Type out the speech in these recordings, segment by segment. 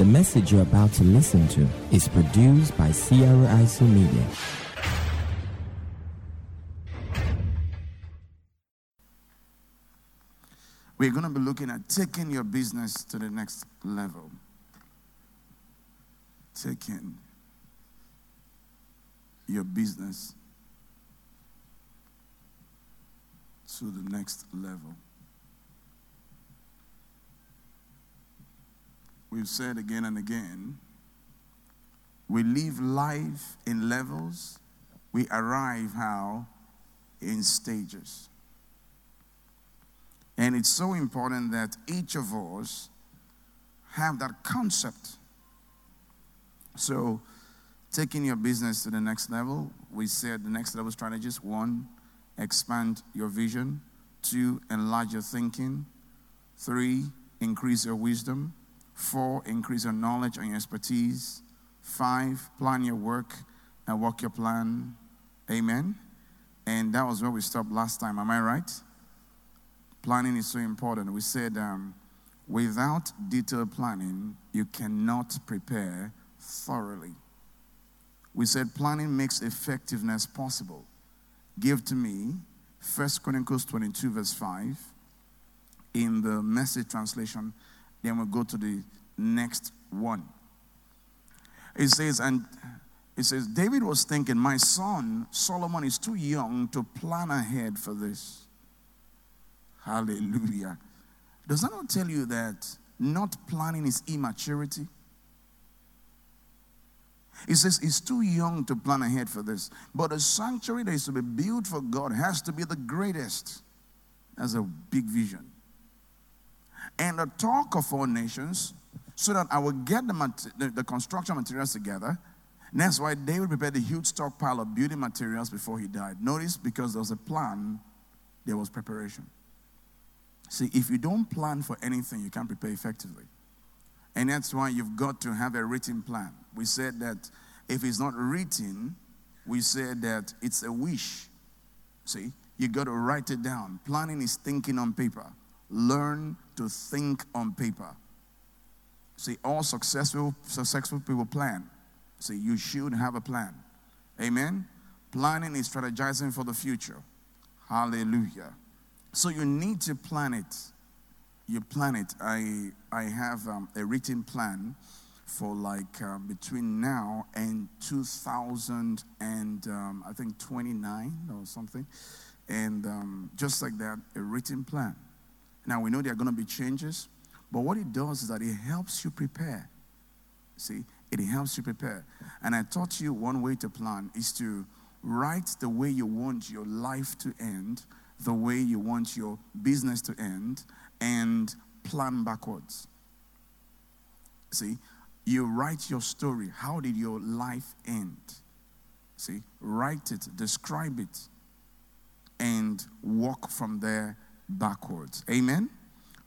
The message you're about to listen to is produced by Sierra IC Media. We're going to be looking at taking your business to the next level. Taking your business to the next level. We've said again and again, we live life in levels, we arrive how? In stages. And it's so important that each of us have that concept. So, taking your business to the next level, we said the next level strategies one, expand your vision, two, enlarge your thinking, three, increase your wisdom, four, increase your knowledge and your expertise, five, plan your work and work your plan. Amen. And that was where we stopped last time. Am I right? Planning is so important. We said um, without detailed planning, you cannot prepare thoroughly. We said planning makes effectiveness possible. Give to me 1 Chronicles 22, verse 5 in the message translation. Then we'll go to the next one. It says, and it says, David was thinking, My son Solomon is too young to plan ahead for this. Hallelujah. Does that not tell you that not planning is immaturity? He says he's too young to plan ahead for this. But a sanctuary that is to be built for God has to be the greatest. That's a big vision. And the talk of all nations, so that I will get the, mat- the, the construction materials together. And that's why David prepared a huge stockpile of building materials before he died. Notice because there was a plan, there was preparation. See, if you don't plan for anything, you can't prepare effectively. And that's why you've got to have a written plan. We said that if it's not written, we said that it's a wish. See, you got to write it down. Planning is thinking on paper. Learn to think on paper. See, all successful successful people plan. See, you should have a plan. Amen. Planning is strategizing for the future. Hallelujah. So you need to plan it. You plan it. I I have um, a written plan for like uh, between now and 2000 and um, I think 29 or something, and um, just like that, a written plan. Now we know there are going to be changes, but what it does is that it helps you prepare. See, it helps you prepare. And I taught you one way to plan is to write the way you want your life to end the way you want your business to end and plan backwards. See, you write your story. How did your life end? See, write it, describe it, and walk from there backwards. Amen?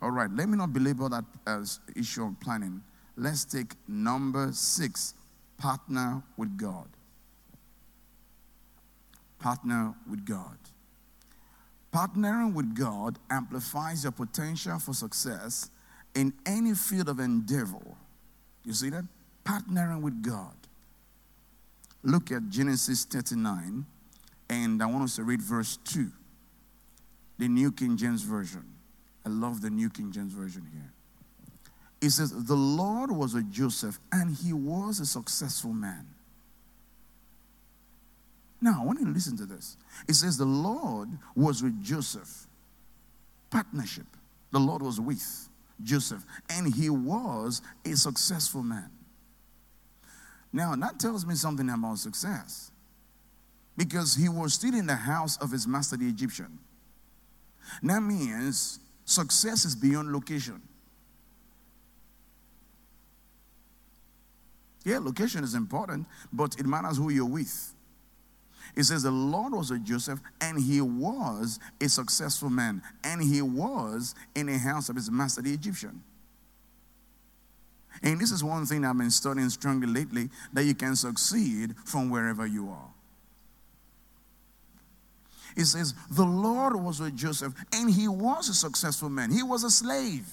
All right, let me not belabor that as issue of planning. Let's take number six partner with God. Partner with God. Partnering with God amplifies your potential for success in any field of endeavor. You see that? Partnering with God. Look at Genesis 39, and I want us to read verse 2, the New King James Version. I love the New King James Version here. It says, The Lord was with Joseph, and he was a successful man. Now, I want you to listen to this. It says, The Lord was with Joseph. Partnership. The Lord was with Joseph, and he was a successful man. Now, that tells me something about success because he was still in the house of his master, the Egyptian. That means success is beyond location. Yeah, location is important, but it matters who you're with. It says the Lord was with Joseph, and he was a successful man, and he was in the house of his master, the Egyptian. And this is one thing I've been studying strongly lately that you can succeed from wherever you are. It says, The Lord was with Joseph, and he was a successful man. He was a slave.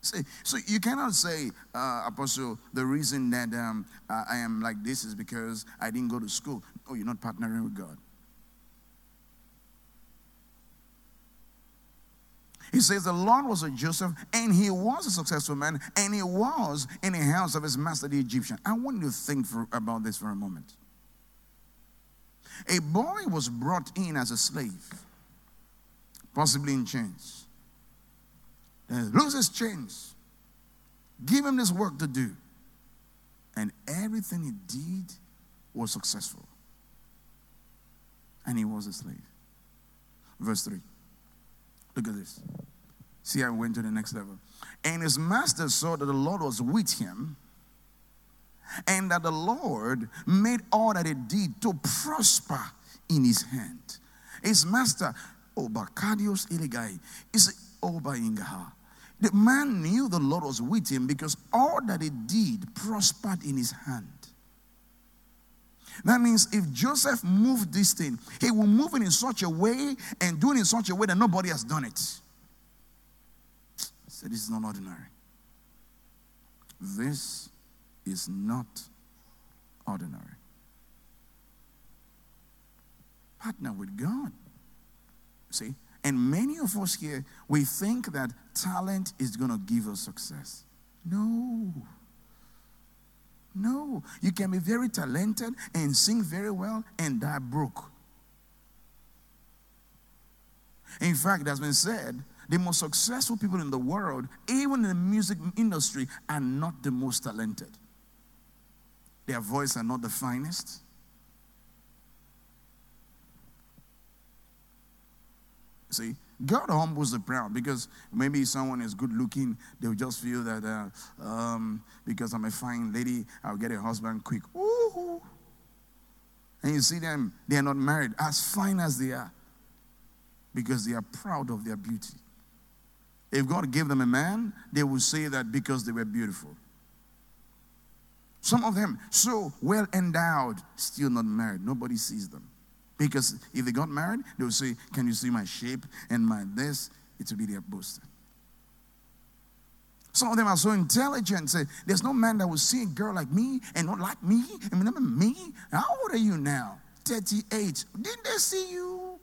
See, so you cannot say, uh, Apostle, the reason that um, I am like this is because I didn't go to school. Oh, you're not partnering with God. He says the Lord was with Joseph, and he was a successful man, and he was in the house of his master, the Egyptian. I want you to think for, about this for a moment. A boy was brought in as a slave, possibly in chains. And loses chains. Give him this work to do. And everything he did was successful. And he was a slave. Verse 3. Look at this. See, I went to the next level. And his master saw that the Lord was with him, and that the Lord made all that he did to prosper in his hand. His master, Obakadios Iligai, is Oba Ingaha. The man knew the Lord was with him because all that he did prospered in his hand. That means if Joseph moved this thing, he will move it in such a way and do it in such a way that nobody has done it. So this is not ordinary. This is not ordinary. Partner with God. See? And many of us here, we think that talent is going to give us success. No. No. You can be very talented and sing very well and die broke. In fact, it has been said the most successful people in the world, even in the music industry, are not the most talented. Their voice are not the finest. See, God humbles the proud because maybe someone is good looking, they'll just feel that uh, um, because I'm a fine lady, I'll get a husband quick. Ooh. And you see them, they are not married, as fine as they are, because they are proud of their beauty. If God gave them a man, they will say that because they were beautiful. Some of them, so well endowed, still not married. Nobody sees them. Because if they got married, they would say, Can you see my shape and my this? It will be their boast. Some of them are so intelligent. Say, There's no man that will see a girl like me and not like me. And remember me? How old are you now? 38. Didn't they see you?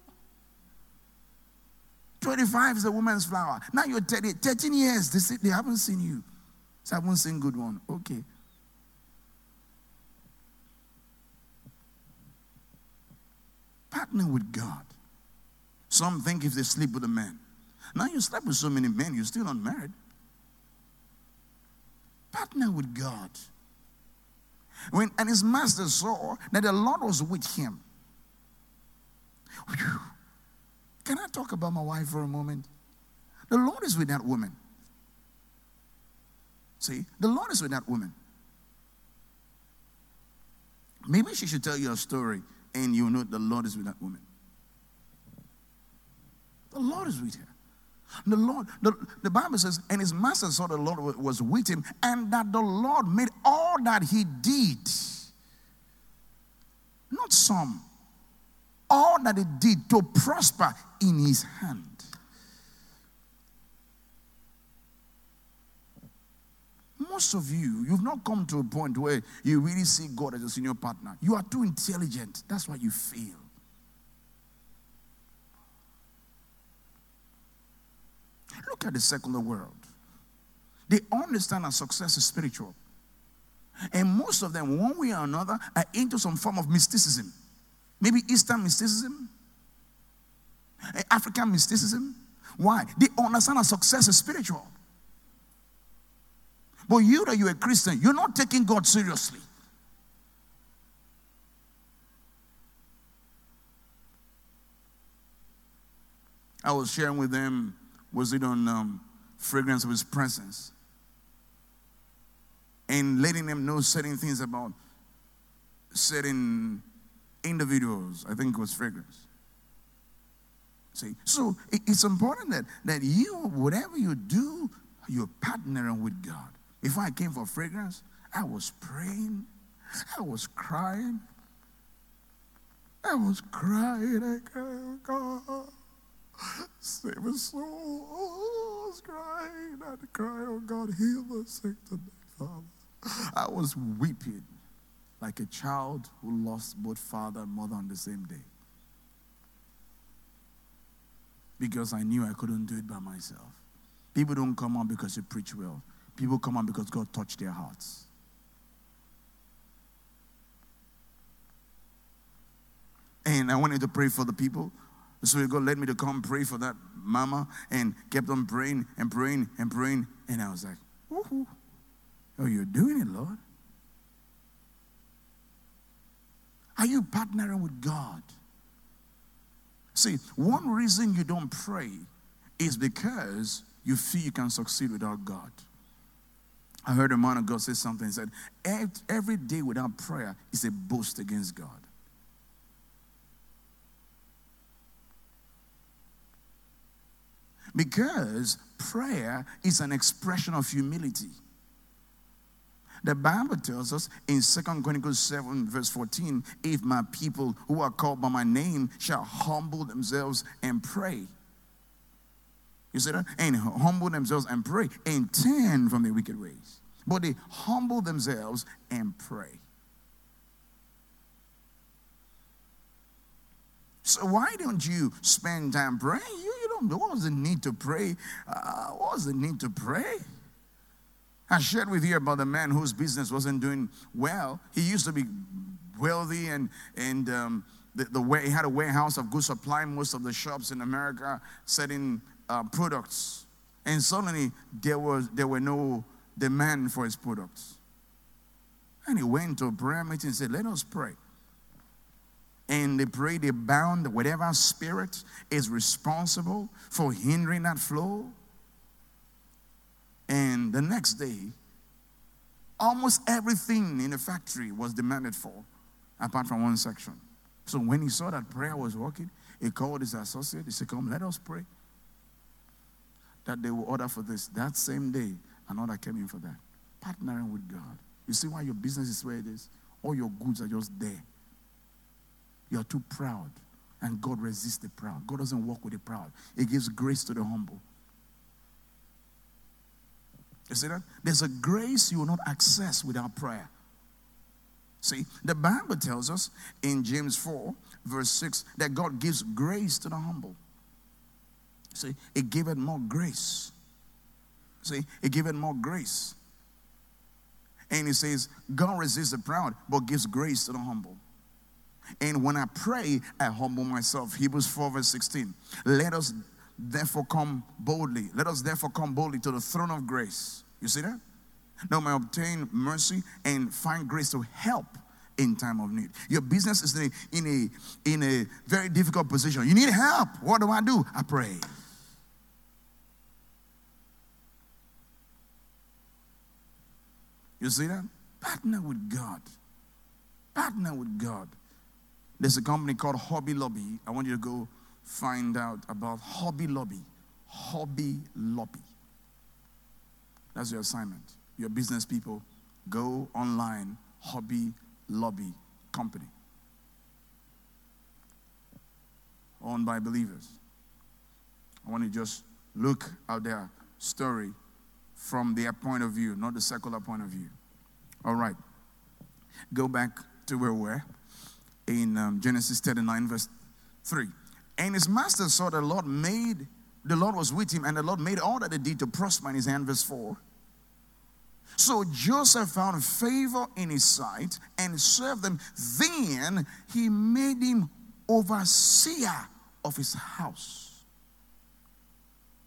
25 is a woman's flower. Now you're 30, 13 years. They, say, they haven't seen you. So I haven't seen good one. Okay. Partner with God. Some think if they sleep with a man. Now you slept with so many men, you're still not married. Partner with God. When and his master saw that the Lord was with him. Whew. Can I talk about my wife for a moment? The Lord is with that woman. See, the Lord is with that woman. Maybe she should tell you a story and you know the Lord is with that woman. The Lord is with her. The Lord, the, the Bible says, and his master saw the Lord was with him, and that the Lord made all that he did, not some, all that he did to prosper in his hand. Most of you, you've not come to a point where you really see God as a senior partner. You are too intelligent. That's why you fail. Look at the secular world. They understand that success is spiritual. And most of them, one way or another, are into some form of mysticism. Maybe Eastern mysticism, eh, African mysticism. Why? They understand that success is spiritual. But you that you're a Christian, you're not taking God seriously. I was sharing with them, was it on um, fragrance of his presence? And letting them know certain things about certain individuals. I think it was fragrance. See, so it's important that, that you, whatever you do, you're partnering with God. Before I came for fragrance, I was praying, I was crying, I was crying. I cried, God, save a soul, I was crying. I had cry, oh God, heal the sick today, Father. I was weeping like a child who lost both father and mother on the same day. Because I knew I couldn't do it by myself. People don't come on because you preach well. People come on because God touched their hearts. And I wanted to pray for the people. So God led me to come pray for that mama and kept on praying and praying and praying. And I was like, Woo-hoo. oh, you're doing it, Lord. Are you partnering with God? See, one reason you don't pray is because you feel you can succeed without God. I heard a man of God say something. He said, Every day without prayer is a boast against God. Because prayer is an expression of humility. The Bible tells us in Second Chronicles 7, verse 14, if my people who are called by my name shall humble themselves and pray. You see that? And humble themselves and pray and turn from their wicked ways. But they humble themselves and pray. So why don't you spend time praying? You, you don't. What was the need to pray? Uh, what was the need to pray? I shared with you about the man whose business wasn't doing well. He used to be wealthy and, and um, the, the way, he had a warehouse of goods supplying most of the shops in America selling uh, products. And suddenly there, was, there were no demand for his products. And he went to a prayer meeting and said, Let us pray. And they prayed, they bound whatever spirit is responsible for hindering that flow and the next day, almost everything in the factory was demanded for, apart from one section. So when he saw that prayer was working, he called his associate. He said, Come, let us pray. That they will order for this. That same day, another came in for that. Partnering with God. You see why your business is where it is? All your goods are just there. You're too proud. And God resists the proud. God doesn't work with the proud, He gives grace to the humble. You see that? There's a grace you will not access without prayer. See, the Bible tells us in James 4, verse 6, that God gives grace to the humble. See, it giveth more grace. See, it giveth more grace. And he says, God resists the proud, but gives grace to the humble. And when I pray, I humble myself. Hebrews 4, verse 16. Let us therefore come boldly. Let us therefore come boldly to the throne of grace. You see that? Now may obtain mercy and find grace to help in time of need. Your business is in a, in a, in a very difficult position. You need help. What do I do? I pray. You see that? Partner with God. Partner with God. There's a company called Hobby Lobby. I want you to go find out about Hobby Lobby. Hobby Lobby. That's your assignment. Your business people, go online, Hobby Lobby Company. Owned by believers. I want you to just look at their story from their point of view, not the secular point of view. All right. Go back to where we're in um, Genesis 39, verse 3. And his master saw that the Lord made, the Lord was with him, and the Lord made all that he did to prosper in his hand, verse 4. So Joseph found favor in his sight and served them. Then he made him overseer of his house.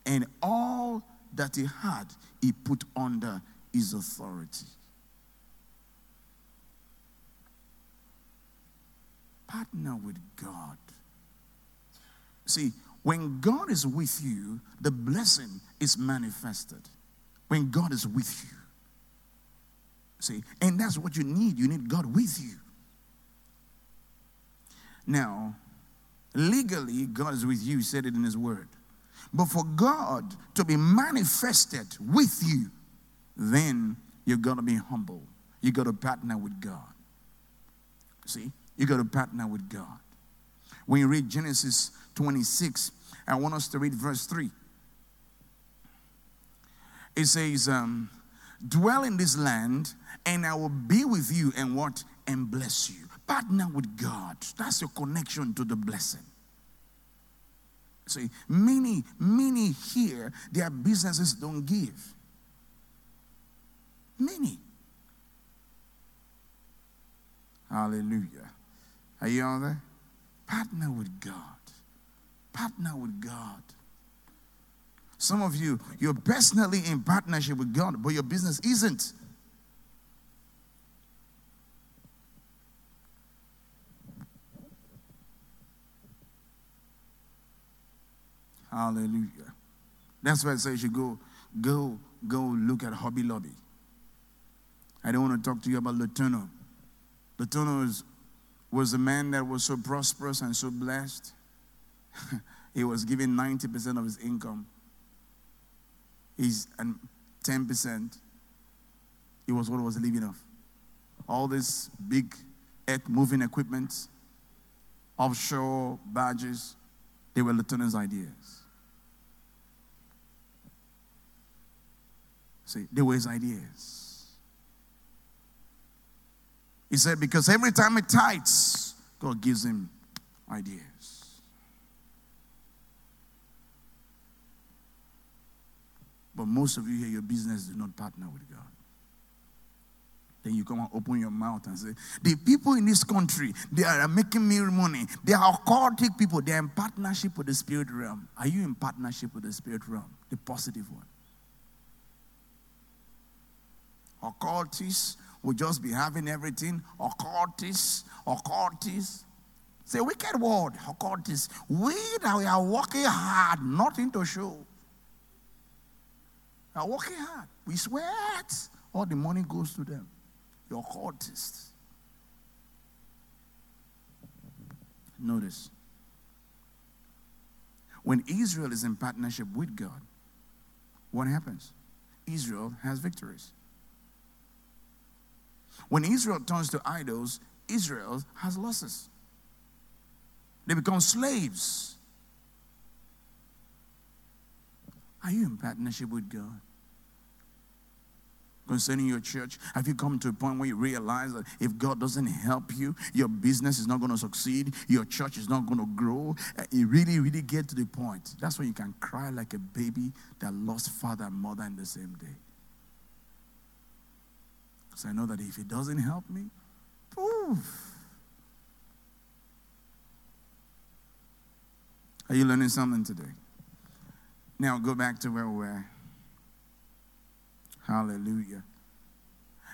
And all that he had, he put under his authority. Partner with God. See, when God is with you, the blessing is manifested. When God is with you. See, and that's what you need. You need God with you. Now, legally, God is with you. He said it in His Word. But for God to be manifested with you, then you got to be humble. You got to partner with God. See, you got to partner with God. When you read Genesis 26, I want us to read verse 3. It says, um, Dwell in this land, and I will be with you and what? And bless you. Partner with God. That's your connection to the blessing. See, many, many here, their businesses don't give. Many. Hallelujah. Are you on there? Partner with God. Partner with God. Some of you, you're personally in partnership with God, but your business isn't. Hallelujah. That's why I say you should go, go, go look at Hobby Lobby. I don't want to talk to you about Letourneau. Letourneau was, was a man that was so prosperous and so blessed. he was given 90% of his income. He's and 10%. It was what he was living off. All this big earth moving equipment, offshore barges, they were Letourneau's ideas. See, they were his ideas. He said, because every time he tithes, God gives him ideas. But most of you here, your business do not partner with God. Then you come and open your mouth and say, The people in this country, they are making me money. They are occultic people. They are in partnership with the spirit realm. Are you in partnership with the spirit realm? The positive one. Occultists will just be having everything. Occultists, occultists. It's a wicked word, occultists. We that we are working hard, nothing to show. We are working hard. We sweat. All the money goes to them. The occultists. Notice. When Israel is in partnership with God, what happens? Israel has victories. When Israel turns to idols, Israel has losses. They become slaves. Are you in partnership with God? Concerning your church, have you come to a point where you realize that if God doesn't help you, your business is not going to succeed, your church is not going to grow? Uh, you really, really get to the point. That's when you can cry like a baby that lost father and mother in the same day. Because I know that if He doesn't help me, poof. Are you learning something today? Now go back to where we were. Hallelujah.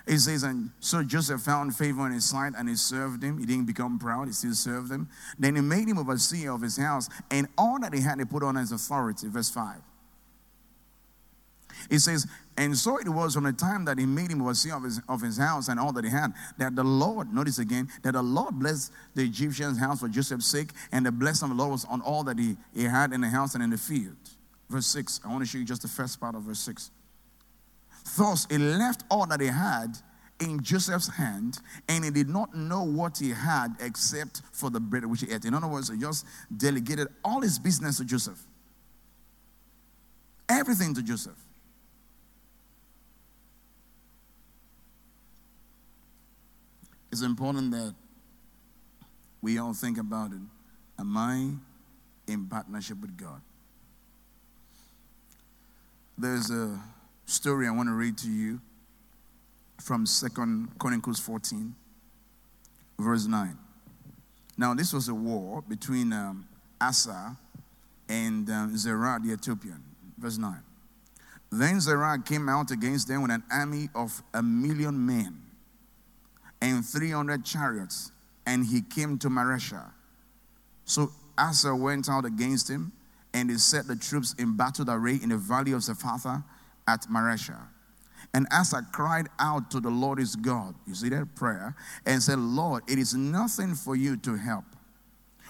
It says, and so Joseph found favor in his sight and he served him. He didn't become proud, he still served him. Then he made him overseer of his house, and all that he had, he put on his authority. Verse 5. It says, and so it was from the time that he made him overseer of his, of his house and all that he had, that the Lord, notice again, that the Lord blessed the Egyptian's house for Joseph's sake, and the blessing of the Lord was on all that he, he had in the house and in the field. Verse 6. I want to show you just the first part of verse 6. Thus he left all that he had in Joseph's hand, and he did not know what he had except for the bread which he ate. In other words, he just delegated all his business to Joseph. Everything to Joseph. It's important that we all think about it. Am I in partnership with God? There's a story I want to read to you from Second Chronicles 14, verse 9. Now, this was a war between um, Asa and um, Zerah the Ethiopian. Verse 9. Then Zerah came out against them with an army of a million men and 300 chariots, and he came to Mareshah. So Asa went out against him, and he set the troops in battle array in the valley of Zephathah at Mareshah. And Asa cried out to the Lord his God, you see that prayer, and said, Lord, it is nothing for you to help,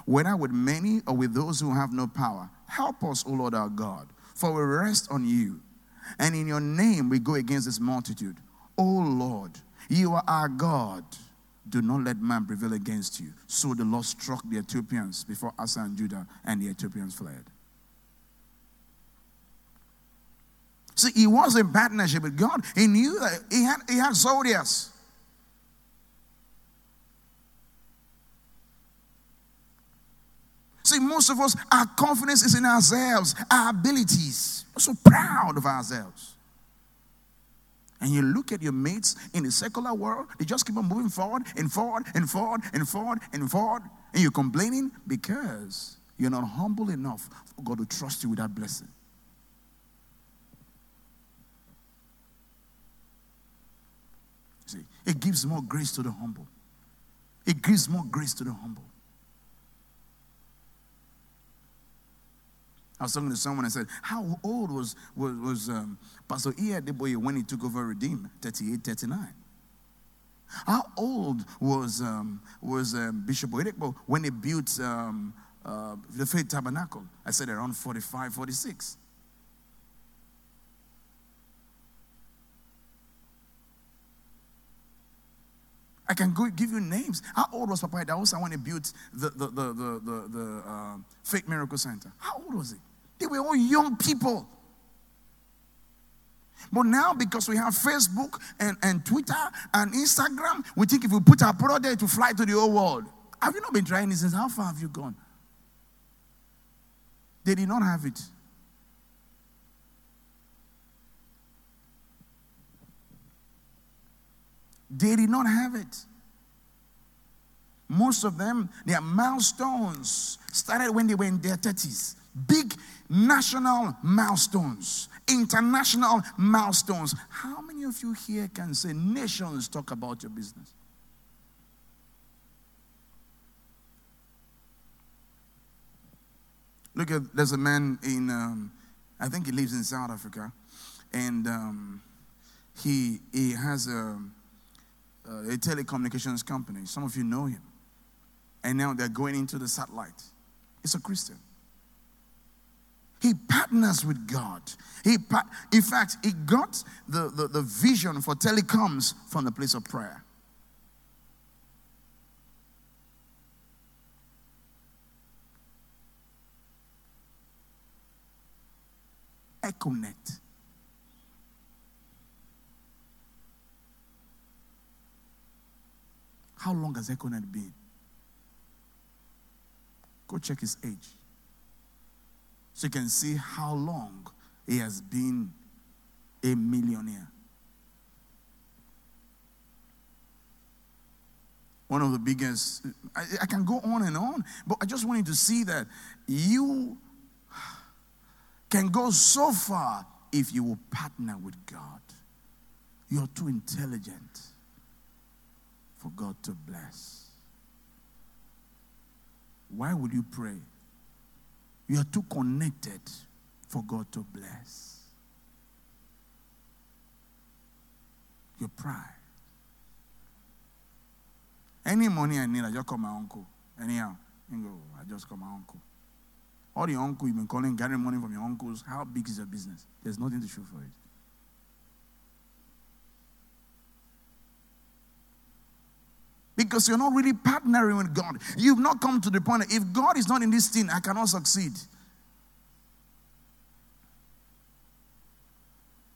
whether with many or with those who have no power. Help us, O Lord our God, for we rest on you. And in your name we go against this multitude. O Lord, you are our God. Do not let man prevail against you. So the Lord struck the Ethiopians before Asa and Judah, and the Ethiopians fled. See, he was in partnership with God. He knew that he had, he had soldiers. See, most of us, our confidence is in ourselves, our abilities. We're so proud of ourselves. And you look at your mates in the secular world, they just keep on moving forward and forward and forward and forward and forward. And you're complaining because you're not humble enough for God to trust you with that blessing. See, it gives more grace to the humble. It gives more grace to the humble. I was talking to someone and said, How old was, was, was um, Pastor E. Adeboye when he took over Redeem? 38, 39. How old was, um, was um, Bishop Oyedepo when he built um, uh, the Faith Tabernacle? I said around 45, 46. I can go give you names. How old was Papa Idahosa when he built the, the, the, the, the, the uh, Faith Miracle Center? How old was he? They were all young people. But now, because we have Facebook and, and Twitter and Instagram, we think if we put our product there to fly to the whole world. Have you not been trying this? How far have you gone? They did not have it. They did not have it. Most of them, their milestones started when they were in their 30s. Big national milestones, international milestones. How many of you here can say nations talk about your business? Look at there's a man in, um, I think he lives in South Africa, and um, he he has a, Uh, a telecommunications company. Some of you know him, and now they're going into the satellite. It's a Christian. He partners with God. He in fact, he got the, the, the vision for telecoms from the place of prayer. Econet. How long has Econet been? Go check his age. So you can see how long he has been a millionaire. One of the biggest, I, I, can go on and on, but I just want you to see that you can go so far if you will partner with God. You're too intelligent for God to bless. Why would you pray? You are too connected for God to bless. Your pride. Any money I need, I just call my uncle. Anyhow, I just call my uncle. All the uncle you've been calling, gathering money from your uncles, how big is your business? There's nothing to show for it. Because you're not really partnering with God. You've not come to the point if God is not in this thing, I cannot succeed.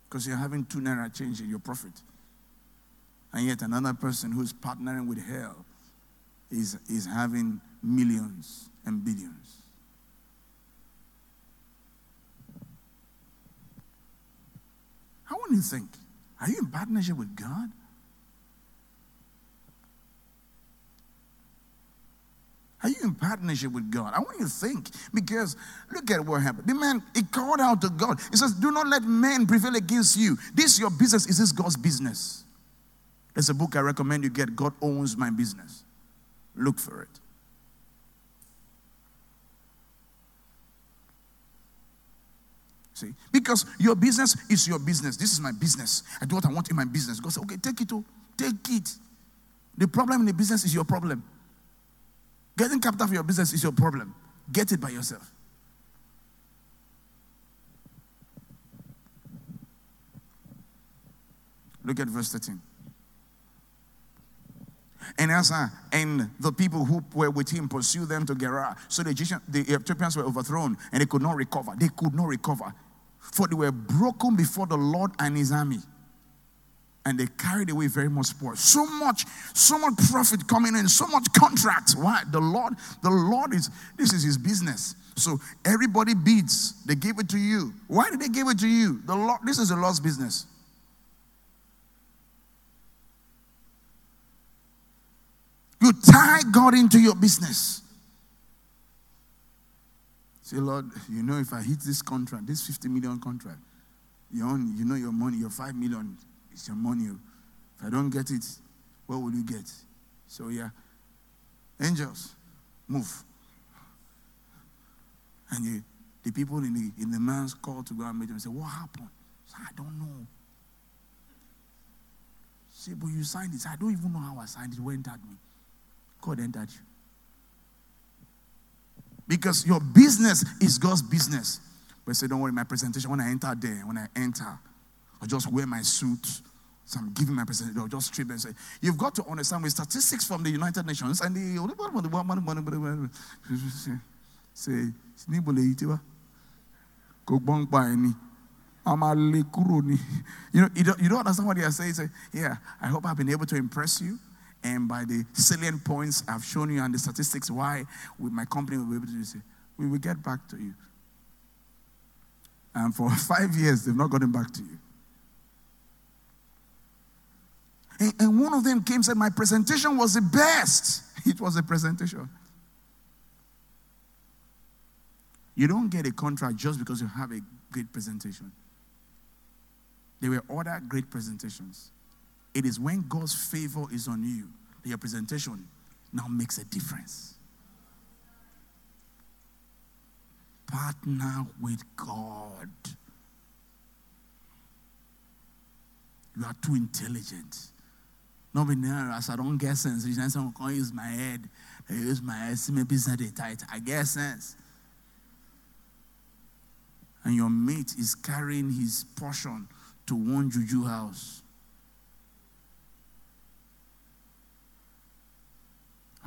Because you're having two naira change in your profit. And yet another person who's partnering with hell is, is having millions and billions. How do you think? Are you in partnership with God? Are you in partnership with God? I want you to think because look at what happened. The man, he called out to God. He says, Do not let men prevail against you. This is your business. Is this God's business? There's a book I recommend you get. God owns my business. Look for it. See, because your business is your business. This is my business. I do what I want in my business. God said, okay, take it. Oh, take it. The problem in the business is your problem. Getting capital for your business is your problem. Get it by yourself. Look at verse 13. And as uh, and the people who were with him pursued them to Gerar. So the Egyptian, the Ethiopians were overthrown and they could not recover. They could not recover. For they were broken before the Lord and his army. And they carried away very much spoil. So much, so much profit coming in, so much contracts. Why? The Lord, the Lord is, this is his business. So everybody bids. They give it to you. Why did they give it to you? The Lord, this is the Lord's business. You tie God into your business. Say, Lord, you know, if I hit this contract, this 50 million contract, you, own, you know your money, your 5 million is your money. Oh. If I don't get it, what will you get? So, yeah, angels, move. And the people in the, in the man's call to go and meet him say, What happened? Say, I don't know. Say, but you signed it. I don't even know how I signed it. Who entered me? God entered you. Because your business is God's business. But say, don't worry, my presentation, when I enter there, when I enter, i just wear my suit. So I'm giving my presentation, I'll just strip and say, You've got to understand with statistics from the United Nations and the say, you know, you don't, you don't understand what they are saying. Say, yeah, I hope I've been able to impress you. And by the salient points I've shown you and the statistics why with my company will be able to do say, we will get back to you. And for five years, they've not gotten back to you. And, and one of them came and said, My presentation was the best. It was a presentation. You don't get a contract just because you have a great presentation. There were other great presentations. It is when God's favor is on you that your presentation now makes a difference. Partner with God. You are too intelligent. Not there as I don't get sense. You say someone can use my head. I use my head. See me business tight. I get sense. And your mate is carrying his portion to one juju house.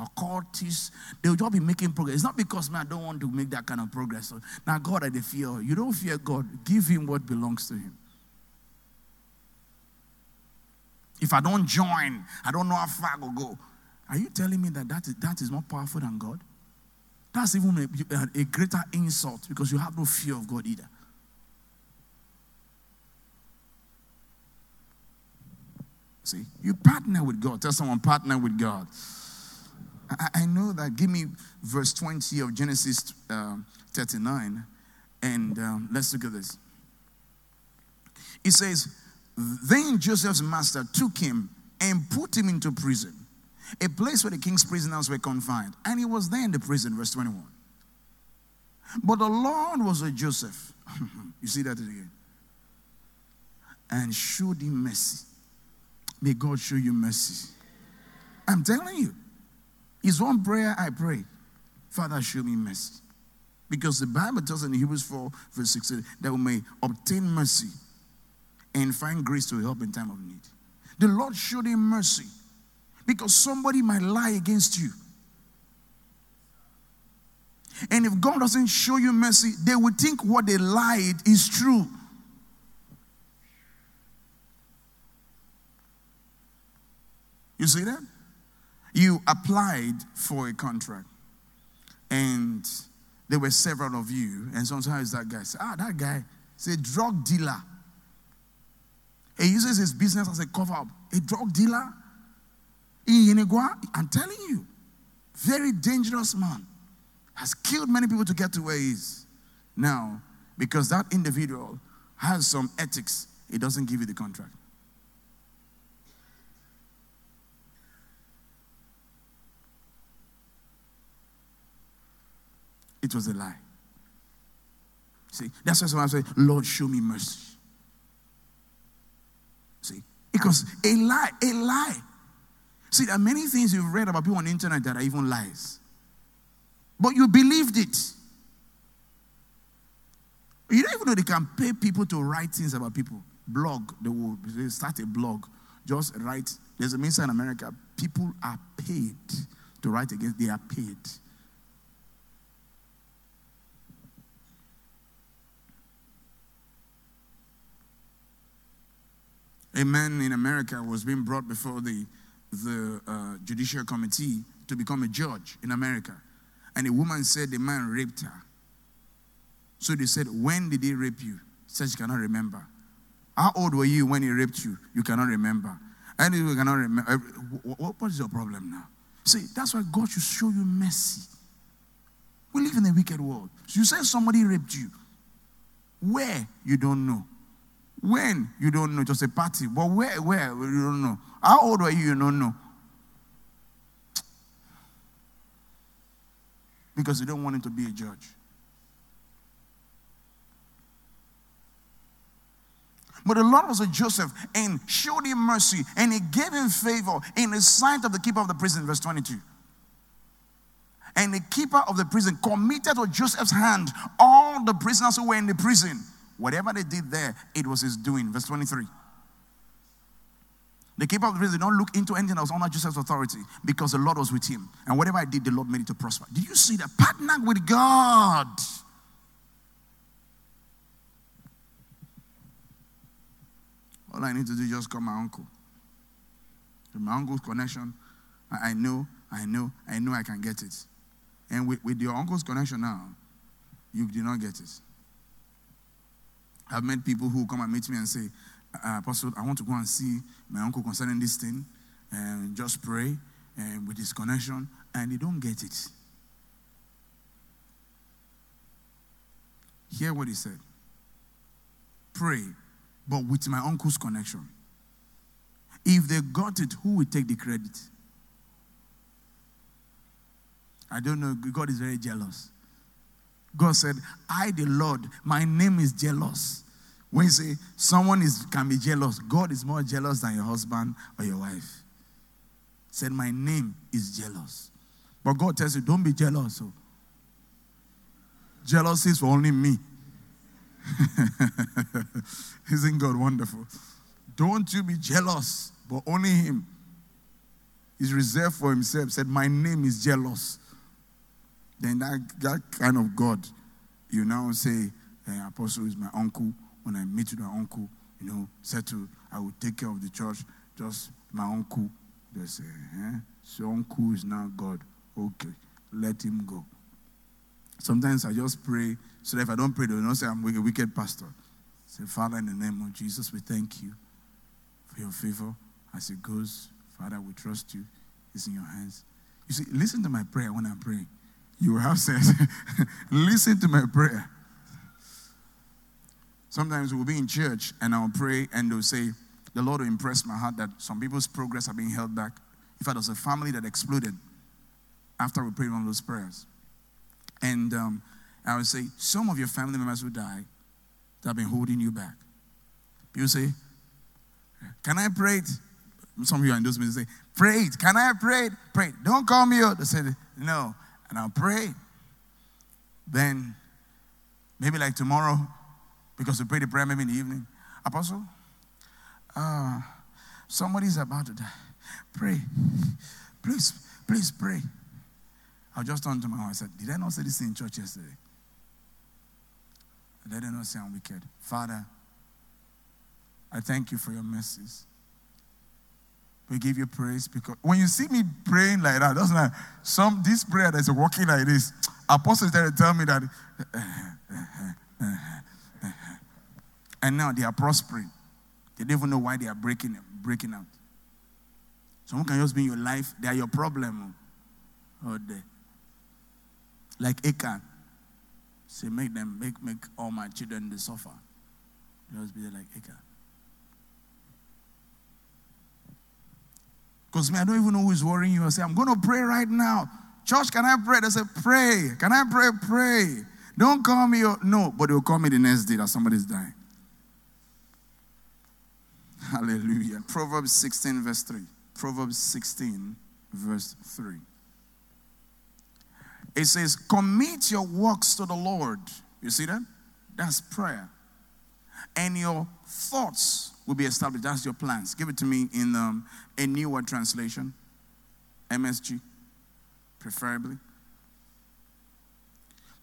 occultists, they'll just be making progress. It's not because, man, I don't want to make that kind of progress. So, now, God, I fear. You don't fear God. Give him what belongs to him. If I don't join, I don't know how far I will go. Are you telling me that that is, that is more powerful than God? That's even a, a greater insult because you have no fear of God either. See, you partner with God. Tell someone, partner with God. I, I know that. Give me verse 20 of Genesis um, 39, and um, let's look at this. It says, Then Joseph's master took him and put him into prison, a place where the king's prisoners were confined. And he was there in the prison, verse 21. But the Lord was with Joseph. you see that again. And showed him mercy. May God show you mercy. I'm telling you. It's one prayer I pray. Father, show me mercy. Because the Bible tells in Hebrews 4, verse 16, that we may obtain mercy and find grace to help in time of need. The Lord showed him mercy because somebody might lie against you. And if God doesn't show you mercy, they will think what they lied is true. You see that? You applied for a contract, and there were several of you, and sometimes that guy said, Ah, that guy is a drug dealer. He uses his business as a cover up. A drug dealer in Yenagoa, I'm telling you, very dangerous man. Has killed many people to get to where he is. Now, because that individual has some ethics, he doesn't give you the contract. It was a lie. See, that's why someone say, Lord, show me mercy. Because a lie, a lie. See, there are many things you've read about people on the internet that are even lies. But you believed it. You don't even know they can pay people to write things about people. Blog, they will they start a blog. Just write. There's a minister in America. People are paid to write against, they are paid. A man in America was being brought before the, the uh, judicial committee to become a judge in America. And a woman said the man raped her. So they said, When did he rape you? Said she cannot remember. How old were you when he raped you? You cannot remember. And you cannot remember. What is your problem now? See, that's why God should show you mercy. We live in a wicked world. So you say somebody raped you. Where? You don't know. When? You don't know. Just a party. But where? Where? You don't know. How old were you? You don't know. Because you don't want him to be a judge. But the Lord was with Joseph and showed him mercy and he gave him favor in the sight of the keeper of the prison, verse 22. And the keeper of the prison committed to Joseph's hand all the prisoners who were in the prison. Whatever they did there, it was his doing. Verse 23. The keeper of the prison did not look into anything that was under Joseph's authority because the Lord was with him. And whatever I did, the Lord made it to prosper. Did you see that? Partner with God. All I need to do is just call my uncle. With my uncle's connection, I know, I know, I know I can get it. And with, with your uncle's connection now, you did not get it. I've met people who come and meet me and say, uh, Apostle, I want to go and see my uncle concerning this thing and just pray and with his connection, and they don't get it. Hear what he said. Pray but with my uncle's connection. If they got it, who will take the credit? I don't know. God is very jealous. God said, I, the Lord, my name is jealous. When you say someone is, can be jealous, God is more jealous than your husband or your wife. Said, My name is jealous. But God tells you, Don't be jealous. So. Oh. Jealousy is for only me. Isn't God wonderful? Don't you be jealous, but only Him. He's reserved for Himself. Said, My name is jealous. Then that, that kind of God, you now say, hey, Apostle is my uncle. When I meet with my uncle, you know, settle, I will take care of the church. Just my uncle. They say, eh? So uncle is now God. Okay, let him go. Sometimes I just pray so if I don't pray, they will not say I'm a wicked pastor. Say, Father, in the name of Jesus, we thank you for your favor as it goes. Father, we trust you. It's in your hands. You see, listen to my prayer when I'm praying. You will have sense. listen to my prayer. Sometimes we'll be in church and I'll pray and they'll say, The Lord will impress my heart that some people's progress are being held back. In fact, there was a family that exploded after we prayed one of those prayers. And um, I would say, some of your family members will die that have been holding you back. People say, Can I pray it? Some of you are in those meetings say, Pray it. Can I pray it? Pray it. Don't call me out. They said, No. And I'll pray. Then, maybe like tomorrow, because we pray the prayer maybe in the evening. Apostle, uh, somebody's about to die. Pray. Please, please pray. I just turned to my wife and said, Did I not say this in church yesterday? Let them not say I'm wicked. Father, I thank you for your mercies. We give you praise because when you see me praying like that, doesn't like some this prayer that's working like this. Apostles there tell me that, and now they are prospering. They don't even know why they are breaking breaking out. Someone can just be in your life. They are your problem. Oh, oh they like Achan. Say, make them, make, make all my children the suffer. Just be like Achan. Because me, I don't even know who is worrying you. I say, I'm going to pray right now. Church, can I pray? They say, pray. Can I pray? Pray. Don't call me. No, but they'll call me the next day that somebody's dying. Hallelujah. Proverbs 16, verse 3. Proverbs 16, verse 3. It says, Commit your works to the Lord. You see that? That's prayer. And your thoughts will be established. That's your plans. Give it to me in um, a newer translation, MSG, preferably.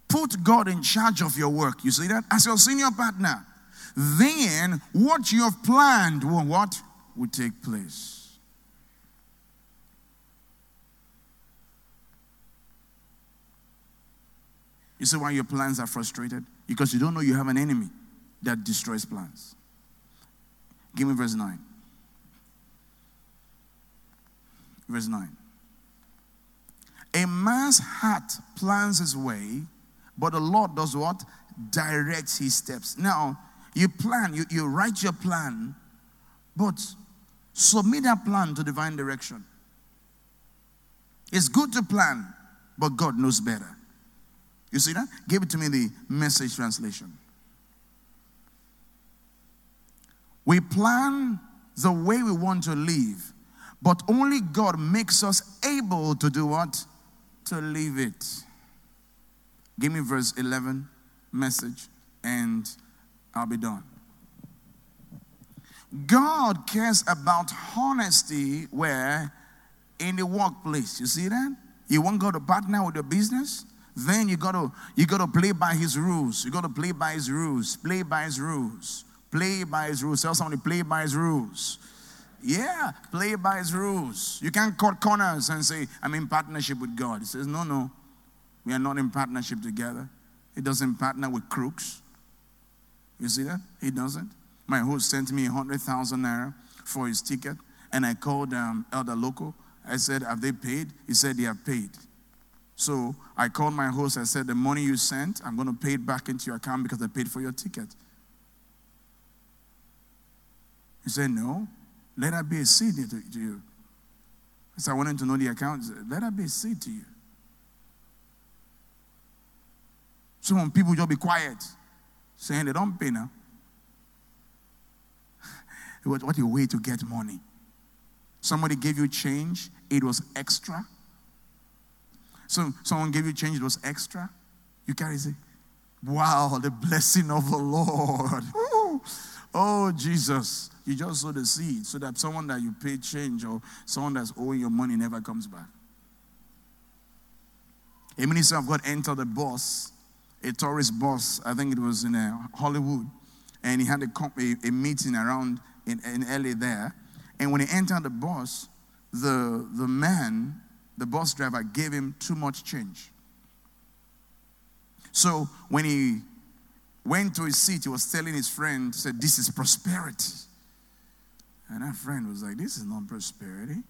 Put God in charge of your work. You see that? As your senior partner, then what you have planned will what? Will take place. You see why your plans are frustrated? Because you don't know you have an enemy that destroys plans. Give me verse 9. Verse 9. A man's heart plans his way, but the Lord does what? Directs his steps. Now, you plan, you, you write your plan, but submit that plan to divine direction. It's good to plan, but God knows better. You see that? Give it to me the message translation. We plan the way we want to live, but only God makes us able to do what? To live it. Give me verse 11 message, and I'll be done. God cares about honesty where in the workplace. You see that? You want God to partner with your business? Then you gotta you gotta play by his rules. You gotta play by his rules. Play by his rules. Play by his rules. Tell somebody, play by his rules. Yeah, play by his rules. You can't cut corners and say, I'm in partnership with God. He says, No, no, we are not in partnership together. He doesn't partner with crooks. You see that? He doesn't. My host sent me a 100,000 naira for his ticket, and I called um, Elder Loco. I said, Have they paid? He said, They have paid. So I called my host. I said, The money you sent, I'm going to pay it back into your account because I paid for your ticket. He said, No, let that be a seed to, to you. Said, I wanted to know the account. Said, let that be a seed to you. Some people just be quiet, saying they don't pay now. what, what a way to get money. Somebody gave you change, it was extra. So someone gave you change, it was extra. You carry say, Wow, the blessing of the Lord. Oh, Jesus. You just sow the seed so that someone that you pay change or someone that's owing your money never comes back. A minister of God entered a bus, a tourist bus, I think it was in uh, Hollywood, and he had a, a, a meeting around in, in LA there. And when he entered the bus, the, the man, the bus driver, gave him too much change. So when he went to his seat, he was telling his friend, said, This is prosperity. And that friend was like, This is not prosperity.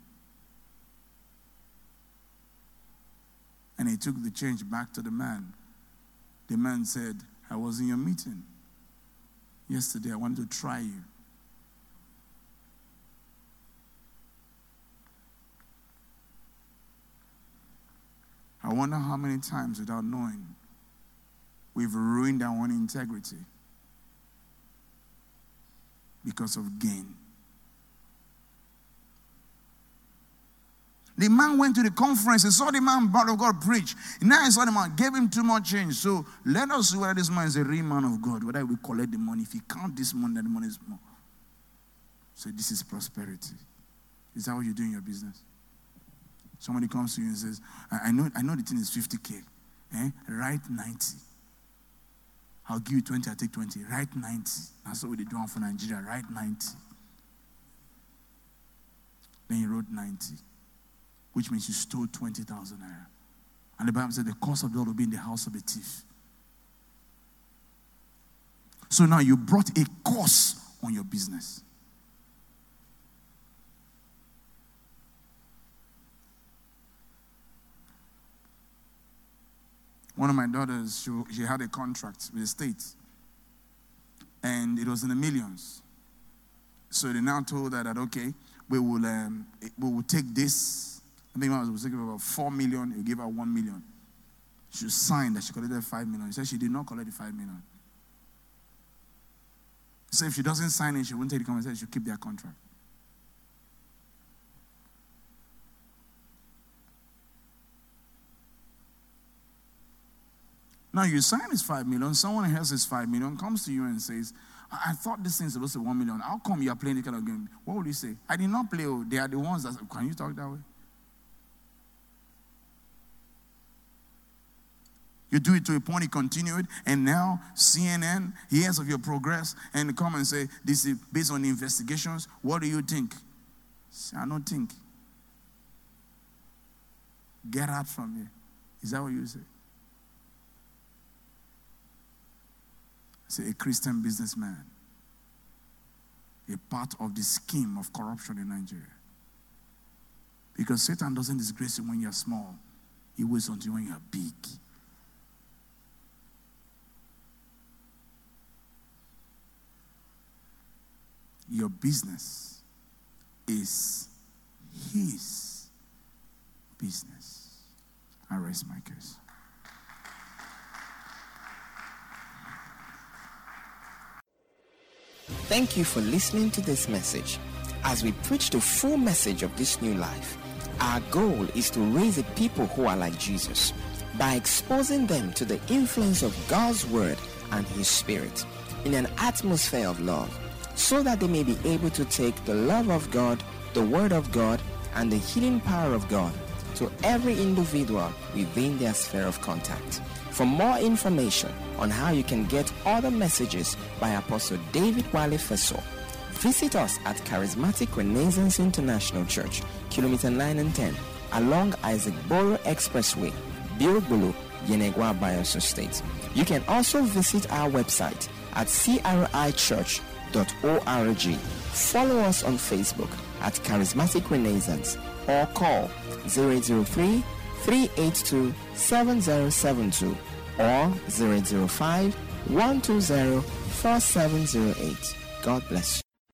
And he took the change back to the man. The man said, I was in your meeting yesterday. I wanted to try you. I wonder how many times without knowing we've ruined our own integrity because of gain. The man went to the conference and saw the man, of God, preach. Now he saw the man, gave him too much change. So let us see whether this man is a real man of God, whether we collect the money. If he count this money, then the money is more. So this is prosperity. Is that what you do in your business? Somebody comes to you and says, I, know, I know the thing is 50K. Eh? Write 90. I'll give you 20, I'll take 20. Write 90. That's what we did for Nigeria. Write 90. Then he wrote 90 which means you stole 20,000 naira. And the Bible said the cost of the Lord will be in the house of a thief. So now you brought a curse on your business. One of my daughters, she, she had a contract with the state, and it was in the millions. So they now told her that, okay, we will, um, we will take this I think I was thinking about 4 million, you give her 1 million. She signed that she collected 5 million. He said she did not collect the 5 million. So if she doesn't sign it, she won't take the contract. She'll keep their contract. Now you sign this 5 million, someone else is 5 million, comes to you and says, I thought this thing's supposed to be 1 million. How come you are playing this kind of game? What would you say? I did not play. Oh, they are the ones that. Can you talk that way? You do it to a point, it, and now CNN hears of your progress and come and say, This is based on investigations. What do you think? Say, I don't think. Get out from here. Is that what you say? Say, a Christian businessman, a part of the scheme of corruption in Nigeria. Because Satan doesn't disgrace you when you're small, he waits until when you're big. Your business is his business. I rest my case. Thank you for listening to this message. As we preach the full message of this new life, our goal is to raise a people who are like Jesus by exposing them to the influence of God's Word and His Spirit in an atmosphere of love so that they may be able to take the love of God, the Word of God, and the healing power of God to every individual within their sphere of contact. For more information on how you can get other messages by Apostle David Wale Feso, visit us at Charismatic Renaissance International Church, Kilometer 9 and 10, along Isaac Boro Expressway, Bilbulu, Yenagoa, Bayelsa State. You can also visit our website at crichurch.org. Follow us on Facebook at Charismatic Renaissance or call 003 382 7072 or 005 120 4708. God bless you.